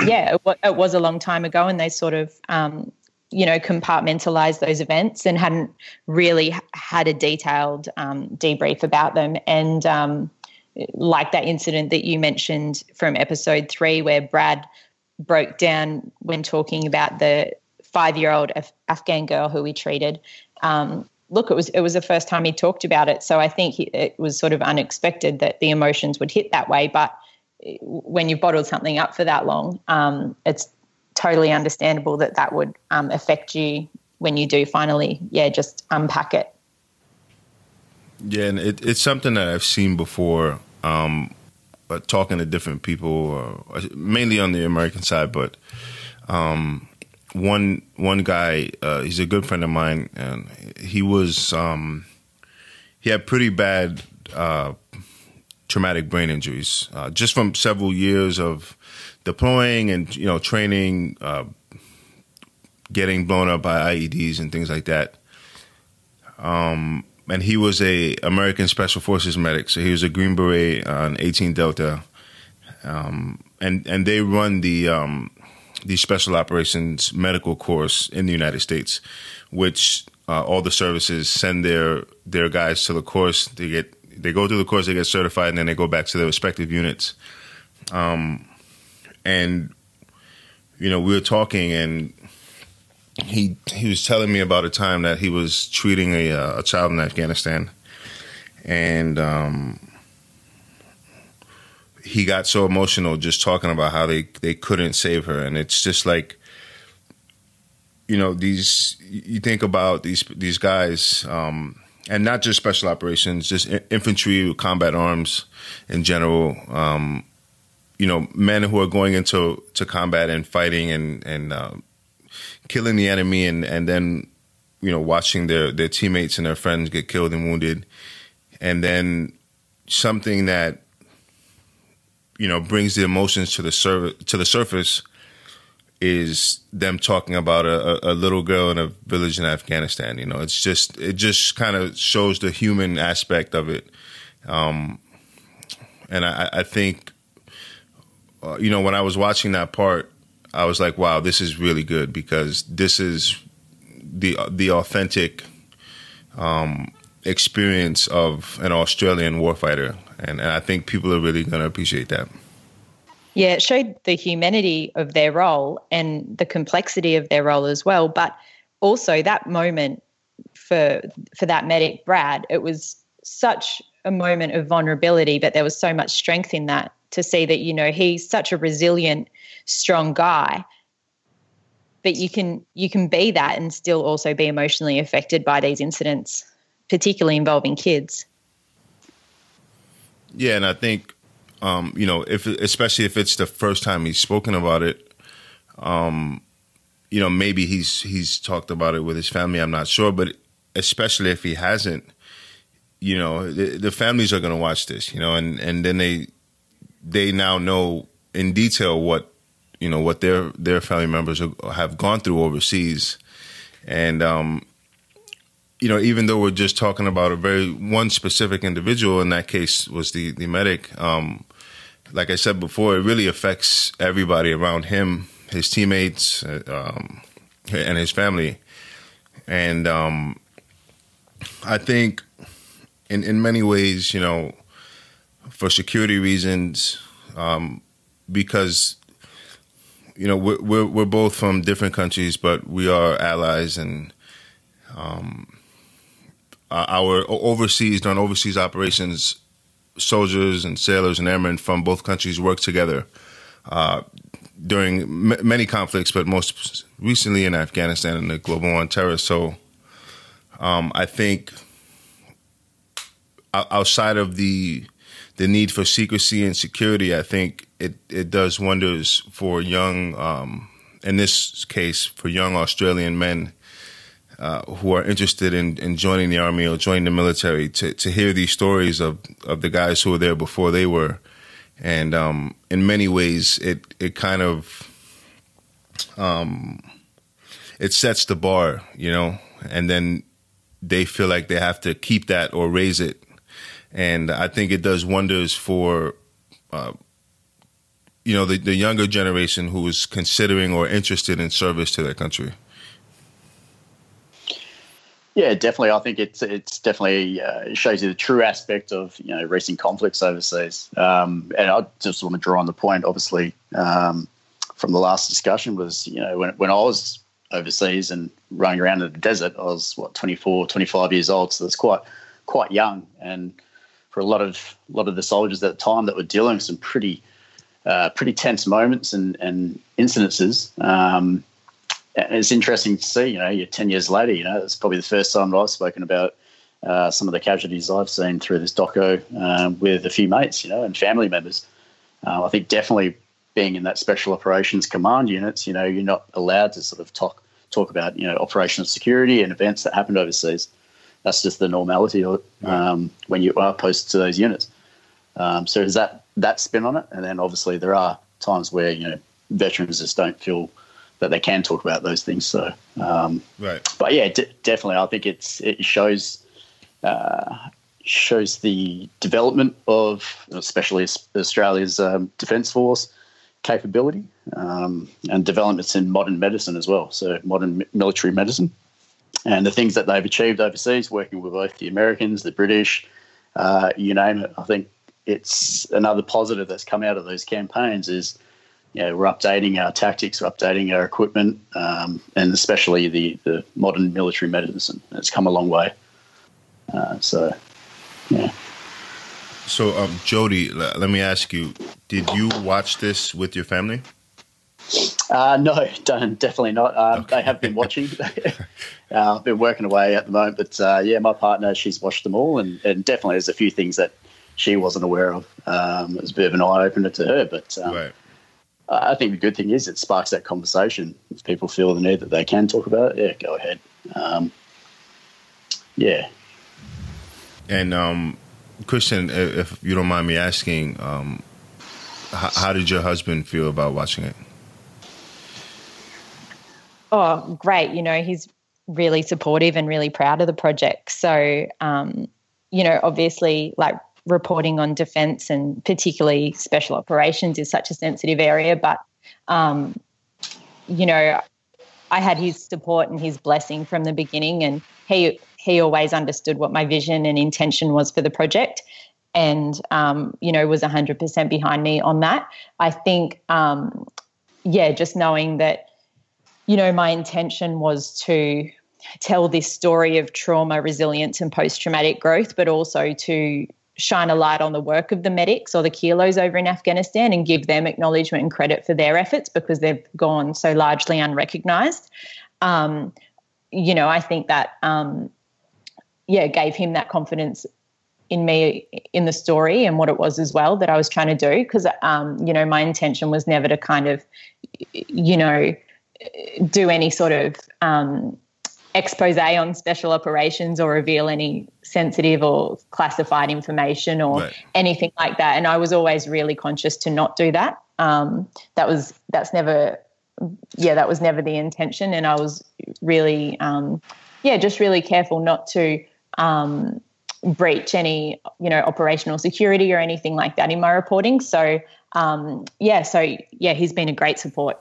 yeah, it, it, was a long time ago and they sort of, um, you know, compartmentalized those events and hadn't really had a detailed um, debrief about them. And, um, like that incident that you mentioned from episode three, where Brad broke down when talking about the five-year-old Af- Afghan girl who he treated. Um, look, it was it was the first time he talked about it, so I think he, it was sort of unexpected that the emotions would hit that way. But when you've bottled something up for that long, um, it's totally understandable that that would um, affect you when you do finally, yeah, just unpack it. Yeah, and it, it's something that I've seen before. Um, talking to different people, uh, mainly on the American side, but um, one one guy, uh, he's a good friend of mine, and he was um, he had pretty bad uh, traumatic brain injuries uh, just from several years of deploying and you know training, uh, getting blown up by IEDs and things like that. Um, and he was a American Special Forces medic, so he was a Green Beret on 18 Delta, um, and and they run the um, the Special Operations Medical Course in the United States, which uh, all the services send their their guys to the course. They get they go through the course, they get certified, and then they go back to their respective units. Um, and you know, we were talking, and he he was telling me about a time that he was treating a uh, a child in Afghanistan, and um, he got so emotional just talking about how they they couldn't save her, and it's just like you know these you think about these these guys. Um, and not just special operations, just infantry, combat arms in general. Um, you know, men who are going into to combat and fighting and and uh, killing the enemy and and then you know watching their their teammates and their friends get killed and wounded and then something that you know brings the emotions to the sur- to the surface is them talking about a, a, little girl in a village in Afghanistan. You know, it's just it just kind of shows the human aspect of it, um, and I, I think uh, you know when I was watching that part, I was like, wow, this is really good because this is the the authentic um, experience of an Australian warfighter, and, and I think people are really going to appreciate that. Yeah, it showed the humanity of their role and the complexity of their role as well. But also that moment for for that medic Brad, it was such a moment of vulnerability, but there was so much strength in that to see that you know he's such a resilient strong guy but you can you can be that and still also be emotionally affected by these incidents particularly involving kids yeah and i think um, you know if especially if it's the first time he's spoken about it um, you know maybe he's he's talked about it with his family i'm not sure but especially if he hasn't you know the, the families are going to watch this you know and and then they they now know in detail what you know what their their family members have gone through overseas, and um, you know even though we're just talking about a very one specific individual, in that case was the the medic. Um, like I said before, it really affects everybody around him, his teammates, uh, um, and his family, and um, I think in in many ways, you know, for security reasons, um, because you know, we're, we're, we're both from different countries, but we are allies, and um, our overseas done overseas operations, soldiers and sailors and airmen from both countries work together uh, during m- many conflicts, but most recently in Afghanistan and the global war on terror. So, um, I think outside of the the need for secrecy and security, I think it, it does wonders for young, um, in this case, for young Australian men uh, who are interested in, in joining the army or joining the military to, to hear these stories of, of the guys who were there before they were. And um, in many ways, it, it kind of um, it sets the bar, you know, and then they feel like they have to keep that or raise it and I think it does wonders for. Uh, you know the, the younger generation who is considering or interested in service to their country yeah, definitely. I think it's it's definitely uh, shows you the true aspect of you know recent conflicts overseas. Um, and I just want to draw on the point, obviously, um, from the last discussion was you know when when I was overseas and running around in the desert, I was what 24, 25 years old, so that's quite quite young. And for a lot of a lot of the soldiers at the time that were dealing with some pretty uh, pretty tense moments and, and incidences. Um, and it's interesting to see, you know, you're 10 years later, you know, it's probably the first time that I've spoken about uh, some of the casualties I've seen through this doco um, with a few mates, you know, and family members. Uh, I think definitely being in that special operations command units, you know, you're not allowed to sort of talk talk about, you know, operational security and events that happened overseas. That's just the normality of it um, when you are posted to those units. Um, so is that that spin on it, and then obviously there are times where you know veterans just don't feel that they can talk about those things. So, um, right. But yeah, d- definitely, I think it's it shows uh, shows the development of especially Australia's um, defence force capability um, and developments in modern medicine as well. So modern military medicine and the things that they've achieved overseas, working with both the Americans, the British, uh, you name it. I think it's another positive that's come out of those campaigns is you know, we're updating our tactics, we're updating our equipment, um, and especially the, the modern military medicine. It's come a long way. Uh, so, yeah. So, um, Jody, let me ask you: Did you watch this with your family? Uh, no, don't, definitely not. Um, okay. They have been watching. uh, I've been working away at the moment, but uh, yeah, my partner, she's watched them all, and, and, definitely there's a few things that she wasn't aware of. Um, it was a bit of an eye opener to her, but um, right. I think the good thing is it sparks that conversation. If people feel the need that they can talk about it, yeah, go ahead. Um, yeah. And um, Kristen, if you don't mind me asking, um, how, how did your husband feel about watching it? Oh, great. You know, he's really supportive and really proud of the project. So, um, you know, obviously, like reporting on defense and particularly special operations is such a sensitive area. But, um, you know, I had his support and his blessing from the beginning, and he he always understood what my vision and intention was for the project, and um, you know was hundred percent behind me on that. I think, um, yeah, just knowing that, you know, my intention was to tell this story of trauma, resilience, and post traumatic growth, but also to shine a light on the work of the medics or the kilos over in Afghanistan and give them acknowledgement and credit for their efforts because they've gone so largely unrecognized. Um, you know, I think that, um, yeah, gave him that confidence in me in the story and what it was as well that I was trying to do. Because, um, you know, my intention was never to kind of, you know, do any sort of um, expose on special operations or reveal any sensitive or classified information or right. anything like that. And I was always really conscious to not do that. Um, that was that's never, yeah, that was never the intention. And I was really, um, yeah, just really careful not to um, breach any, you know, operational security or anything like that in my reporting. So um, yeah, so yeah, he's been a great support.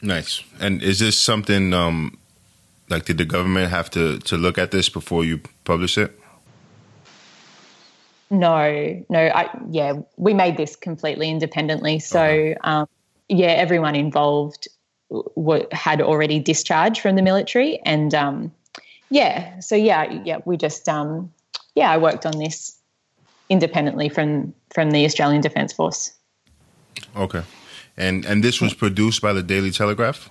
Nice. And is this something um, like, did the government have to to look at this before you publish it? No, no. I, yeah, we made this completely independently. So, okay. um, yeah, everyone involved w- had already discharged from the military, and um, yeah, so yeah, yeah, we just um, yeah, I worked on this independently from from the Australian Defence Force. Okay, and and this was produced by the Daily Telegraph.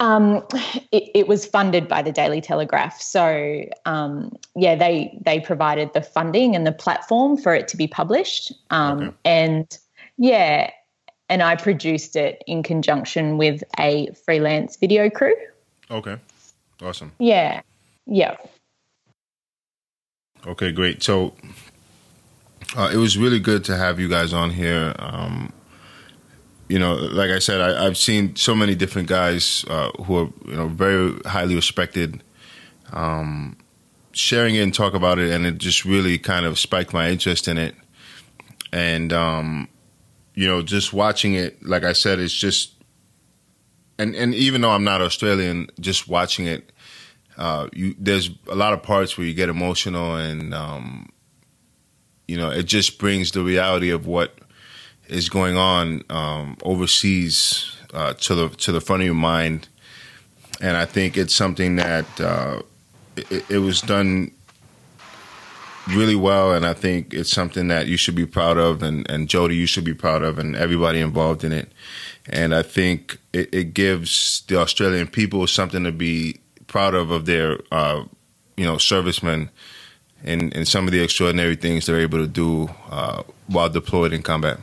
Um, it, it, was funded by the Daily Telegraph, so um, yeah, they they provided the funding and the platform for it to be published, um, okay. and yeah, and I produced it in conjunction with a freelance video crew. Okay, awesome. Yeah, yeah. Okay, great. So uh, it was really good to have you guys on here. Um, you know, like I said, I, have seen so many different guys uh, who are you know very highly respected, um, sharing it and talk about it, and it just really kind of spiked my interest in it. And um, you know, just watching it, like I said, it's just, and and even though I'm not Australian, just watching it, uh, you there's a lot of parts where you get emotional, and um, you know, it just brings the reality of what is going on um, overseas uh, to the to the front of your mind, and I think it's something that uh, it, it, was done really well, and I think it's something that you should be proud of, and and Jody, you should be proud of, and everybody involved in it. And I think it, it gives the Australian people something to be proud of of their, uh, you know, servicemen, and and some of the extraordinary things they're able to do uh, while deployed in combat.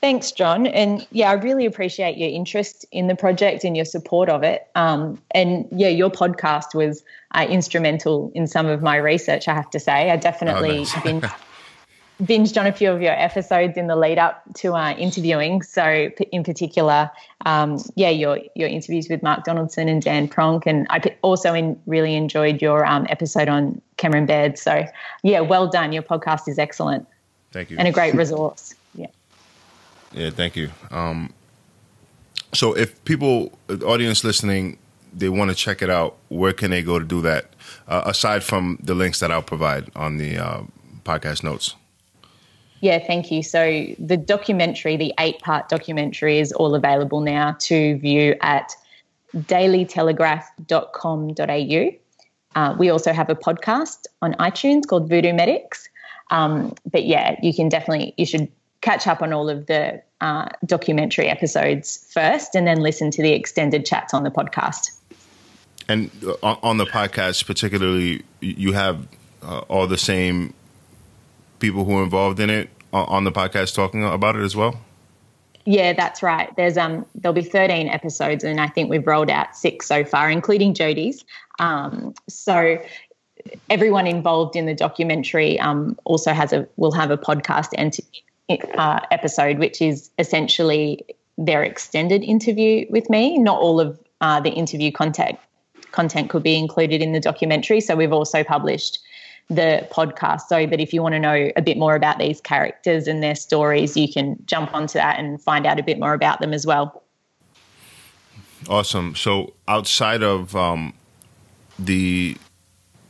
Thanks, John. And yeah, I really appreciate your interest in the project and your support of it. Um, and yeah, your podcast was uh, instrumental in some of my research, I have to say. I definitely oh, nice. binged, binged on a few of your episodes in the lead up to uh, interviewing. So, in particular, um, yeah, your your interviews with Mark Donaldson and Dan Pronk. And I also in, really enjoyed your um, episode on Cameron Baird. So, yeah, well done. Your podcast is excellent. Thank you. And a great resource. Yeah, thank you. Um, so, if people, audience listening, they want to check it out, where can they go to do that? Uh, aside from the links that I'll provide on the uh, podcast notes. Yeah, thank you. So, the documentary, the eight part documentary, is all available now to view at dailytelegraph.com.au. Uh, we also have a podcast on iTunes called Voodoo Medics. Um, but yeah, you can definitely, you should catch up on all of the uh, documentary episodes first and then listen to the extended chats on the podcast. And uh, on the podcast, particularly, you have uh, all the same people who are involved in it on the podcast talking about it as well. Yeah, that's right. There's um there'll be 13 episodes, and I think we've rolled out six so far, including Jody's. Um, so everyone involved in the documentary um, also has a will have a podcast and uh, episode, which is essentially their extended interview with me. Not all of uh, the interview content content could be included in the documentary, so we've also published the podcast so that if you want to know a bit more about these characters and their stories, you can jump onto that and find out a bit more about them as well. Awesome. So outside of um, the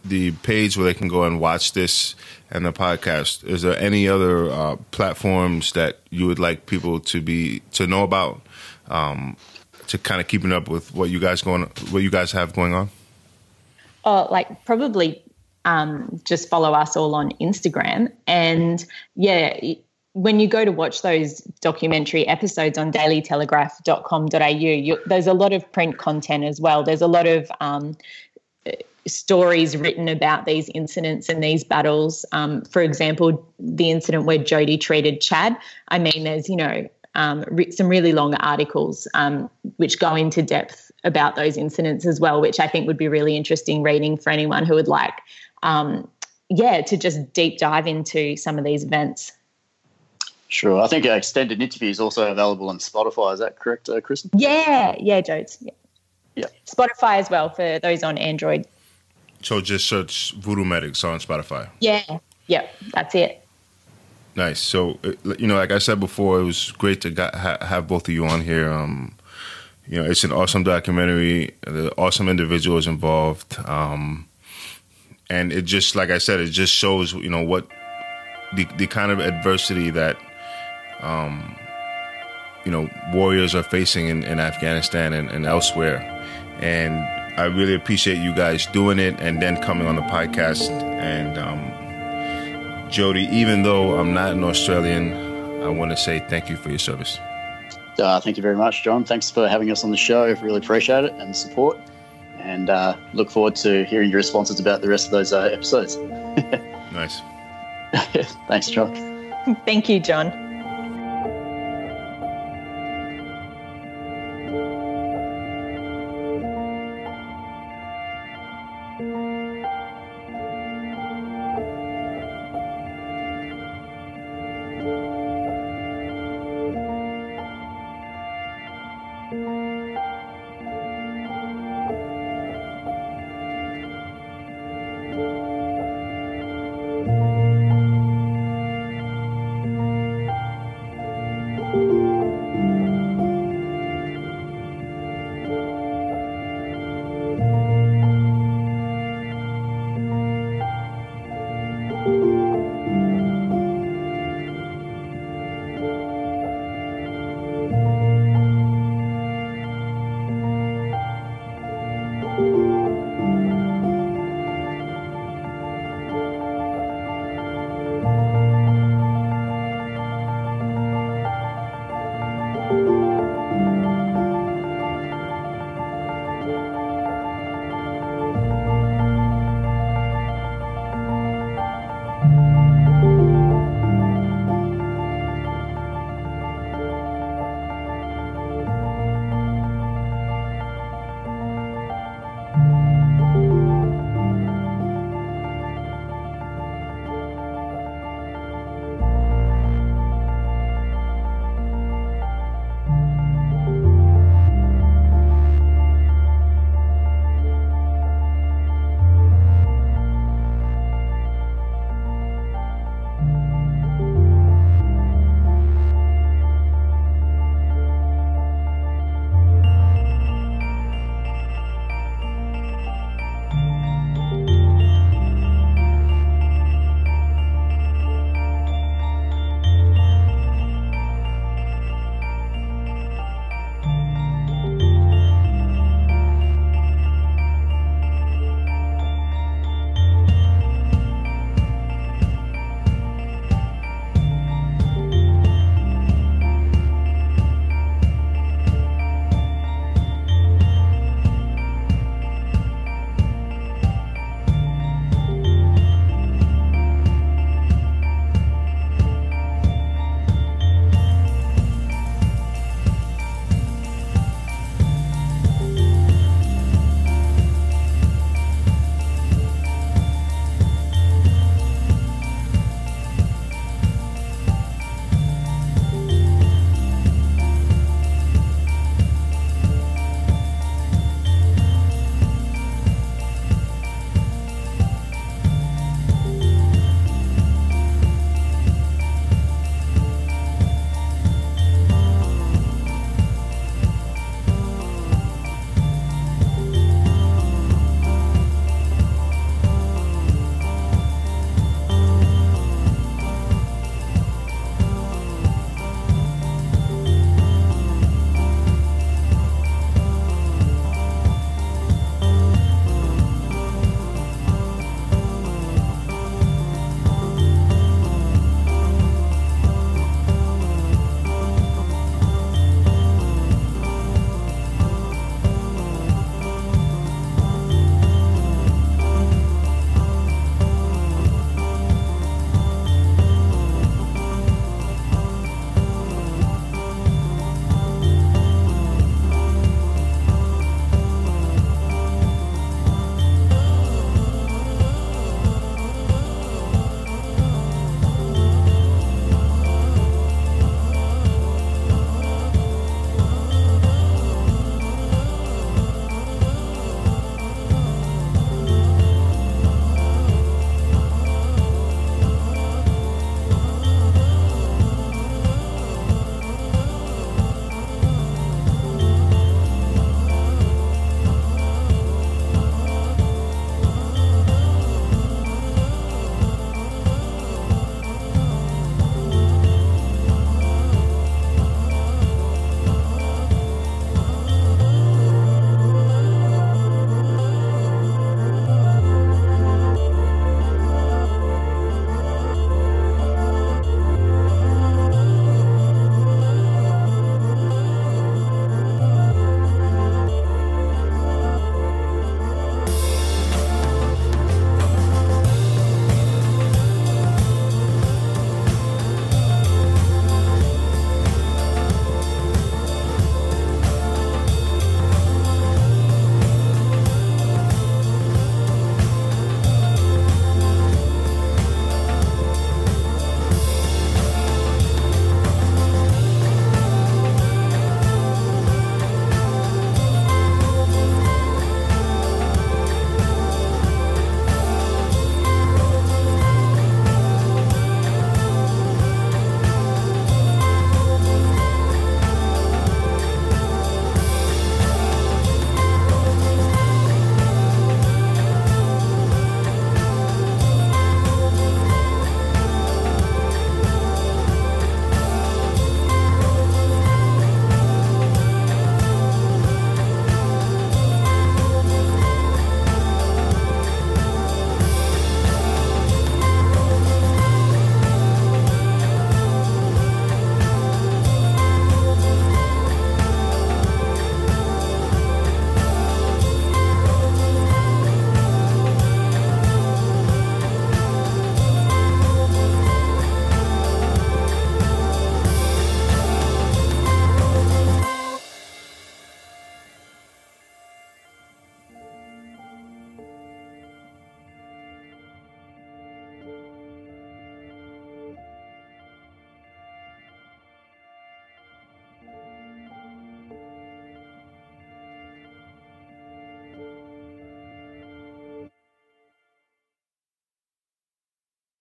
the page where they can go and watch this and the podcast. Is there any other uh, platforms that you would like people to be to know about um, to kind of keeping up with what you guys going what you guys have going on? Oh, like probably um, just follow us all on Instagram and yeah. When you go to watch those documentary episodes on dailytelegraph.com.au, you, there's a lot of print content as well. There's a lot of um, stories written about these incidents and these battles. Um, for example, the incident where Jody treated Chad. I mean, there's, you know, um, re- some really long articles um, which go into depth about those incidents as well, which I think would be really interesting reading for anyone who would like, um, yeah, to just deep dive into some of these events. Sure. I think our extended interview is also available on Spotify. Is that correct, uh, Kristen? Yeah, yeah, Jodes. Yeah. yeah. Spotify as well for those on Android. So just search Voodoo Medics on Spotify. Yeah, Yep. that's it. Nice. So uh, you know, like I said before, it was great to got, ha- have both of you on here. Um, you know, it's an awesome documentary. The awesome individuals involved, um, and it just, like I said, it just shows you know what the the kind of adversity that um, you know warriors are facing in, in Afghanistan and, and elsewhere, and I really appreciate you guys doing it and then coming on the podcast. And um, Jody, even though I'm not an Australian, I want to say thank you for your service. Uh, thank you very much, John. Thanks for having us on the show. Really appreciate it and support. And uh, look forward to hearing your responses about the rest of those uh, episodes. nice. Thanks, John. Thank you, John.